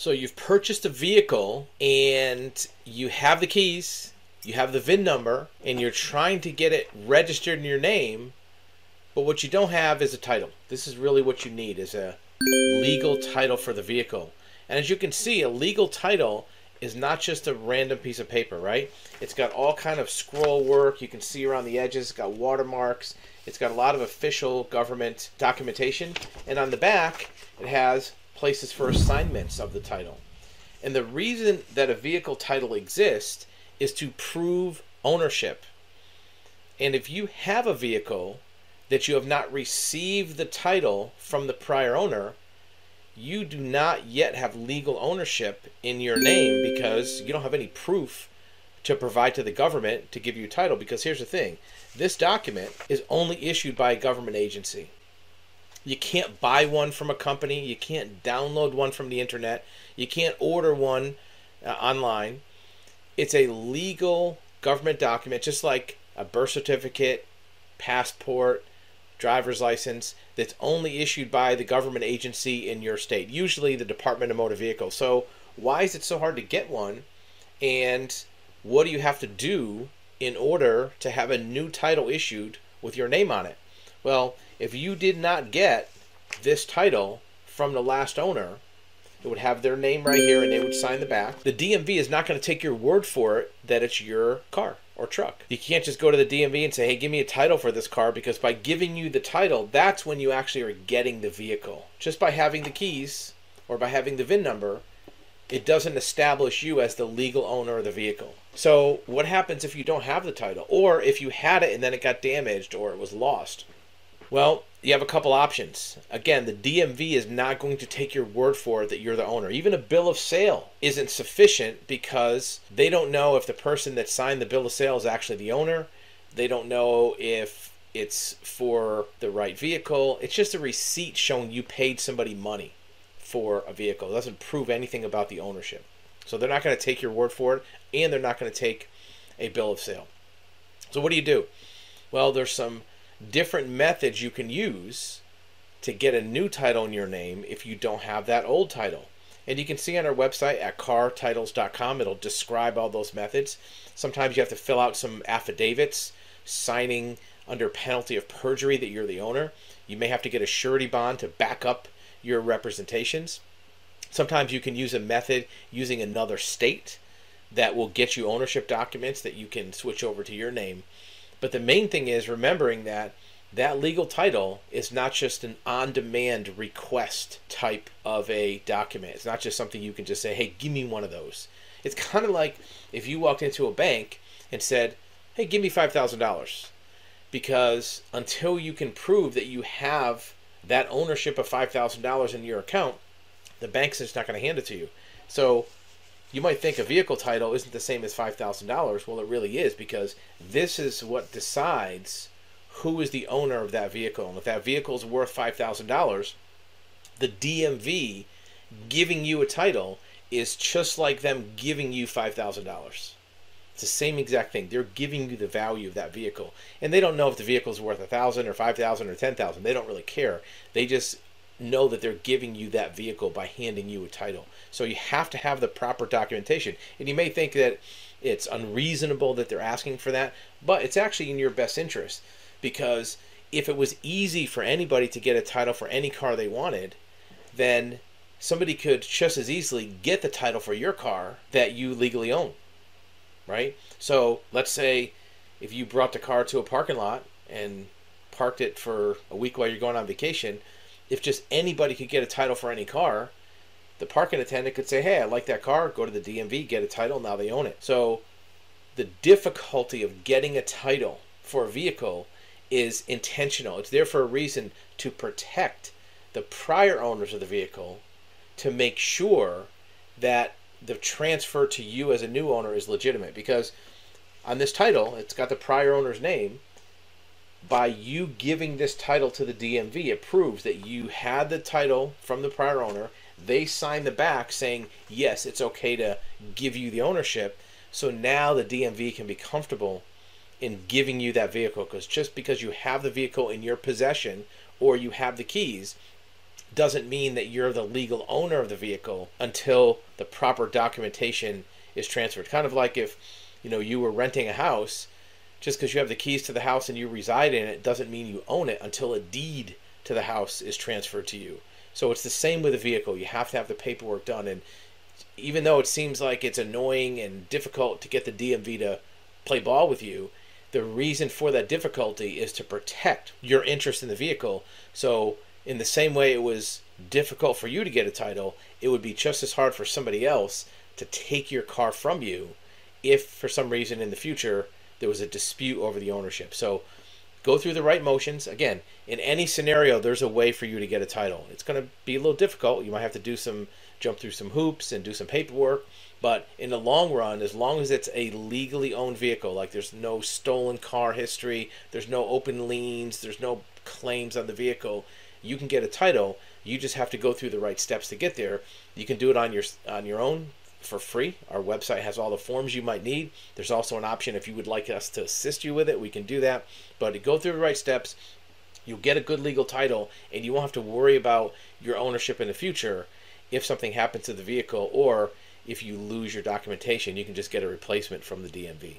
So you've purchased a vehicle and you have the keys, you have the VIN number, and you're trying to get it registered in your name, but what you don't have is a title. This is really what you need is a legal title for the vehicle. And as you can see, a legal title is not just a random piece of paper, right? It's got all kind of scroll work. You can see around the edges. It's got watermarks. It's got a lot of official government documentation. And on the back, it has places for assignments of the title. And the reason that a vehicle title exists is to prove ownership. And if you have a vehicle that you have not received the title from the prior owner, you do not yet have legal ownership in your name because you don't have any proof to provide to the government to give you title. Because here's the thing this document is only issued by a government agency. You can't buy one from a company, you can't download one from the internet, you can't order one uh, online. It's a legal government document, just like a birth certificate, passport, driver's license that's only issued by the government agency in your state, usually the Department of Motor Vehicles. So, why is it so hard to get one? And what do you have to do in order to have a new title issued with your name on it? Well, if you did not get this title from the last owner, it would have their name right here and they would sign the back. The DMV is not going to take your word for it that it's your car or truck. You can't just go to the DMV and say, hey, give me a title for this car because by giving you the title, that's when you actually are getting the vehicle. Just by having the keys or by having the VIN number, it doesn't establish you as the legal owner of the vehicle. So, what happens if you don't have the title? Or if you had it and then it got damaged or it was lost? Well, you have a couple options. Again, the DMV is not going to take your word for it that you're the owner. Even a bill of sale isn't sufficient because they don't know if the person that signed the bill of sale is actually the owner. They don't know if it's for the right vehicle. It's just a receipt showing you paid somebody money for a vehicle. It doesn't prove anything about the ownership. So they're not going to take your word for it and they're not going to take a bill of sale. So what do you do? Well, there's some different methods you can use to get a new title in your name if you don't have that old title. And you can see on our website at cartitles.com, it'll describe all those methods. Sometimes you have to fill out some affidavits signing under penalty of perjury that you're the owner. You may have to get a surety bond to back up your representations. Sometimes you can use a method using another state that will get you ownership documents that you can switch over to your name but the main thing is remembering that that legal title is not just an on demand request type of a document. It's not just something you can just say, hey, give me one of those. It's kind of like if you walked into a bank and said, hey, give me $5,000. Because until you can prove that you have that ownership of $5,000 in your account, the bank's just not going to hand it to you. So you might think a vehicle title isn't the same as $5,000. Well, it really is because this is what decides who is the owner of that vehicle. And if that vehicle is worth $5,000, the DMV giving you a title is just like them giving you $5,000. It's the same exact thing. They're giving you the value of that vehicle. And they don't know if the vehicle is worth a 1000 or 5000 or 10000 They don't really care. They just know that they're giving you that vehicle by handing you a title. So you have to have the proper documentation. And you may think that it's unreasonable that they're asking for that, but it's actually in your best interest because if it was easy for anybody to get a title for any car they wanted, then somebody could just as easily get the title for your car that you legally own. Right? So let's say if you brought the car to a parking lot and parked it for a week while you're going on vacation, if just anybody could get a title for any car, the parking attendant could say, "Hey, I like that car. Go to the DMV, get a title. Now they own it." So the difficulty of getting a title for a vehicle is intentional. It's there for a reason to protect the prior owners of the vehicle to make sure that the transfer to you as a new owner is legitimate because on this title it's got the prior owner's name by you giving this title to the DMV, it proves that you had the title from the prior owner. They signed the back saying, yes, it's okay to give you the ownership. So now the DMV can be comfortable in giving you that vehicle because just because you have the vehicle in your possession or you have the keys doesn't mean that you're the legal owner of the vehicle until the proper documentation is transferred. Kind of like if, you know, you were renting a house, just because you have the keys to the house and you reside in it doesn't mean you own it until a deed to the house is transferred to you. So it's the same with a vehicle. You have to have the paperwork done and even though it seems like it's annoying and difficult to get the DMV to play ball with you, the reason for that difficulty is to protect your interest in the vehicle. So, in the same way it was difficult for you to get a title, it would be just as hard for somebody else to take your car from you if for some reason in the future there was a dispute over the ownership. So, go through the right motions. Again, in any scenario, there's a way for you to get a title. It's going to be a little difficult. You might have to do some, jump through some hoops and do some paperwork. But in the long run, as long as it's a legally owned vehicle, like there's no stolen car history, there's no open liens, there's no claims on the vehicle, you can get a title. You just have to go through the right steps to get there. You can do it on your on your own for free. Our website has all the forms you might need. There's also an option if you would like us to assist you with it, we can do that. But to go through the right steps, you'll get a good legal title and you won't have to worry about your ownership in the future if something happens to the vehicle or if you lose your documentation, you can just get a replacement from the DMV.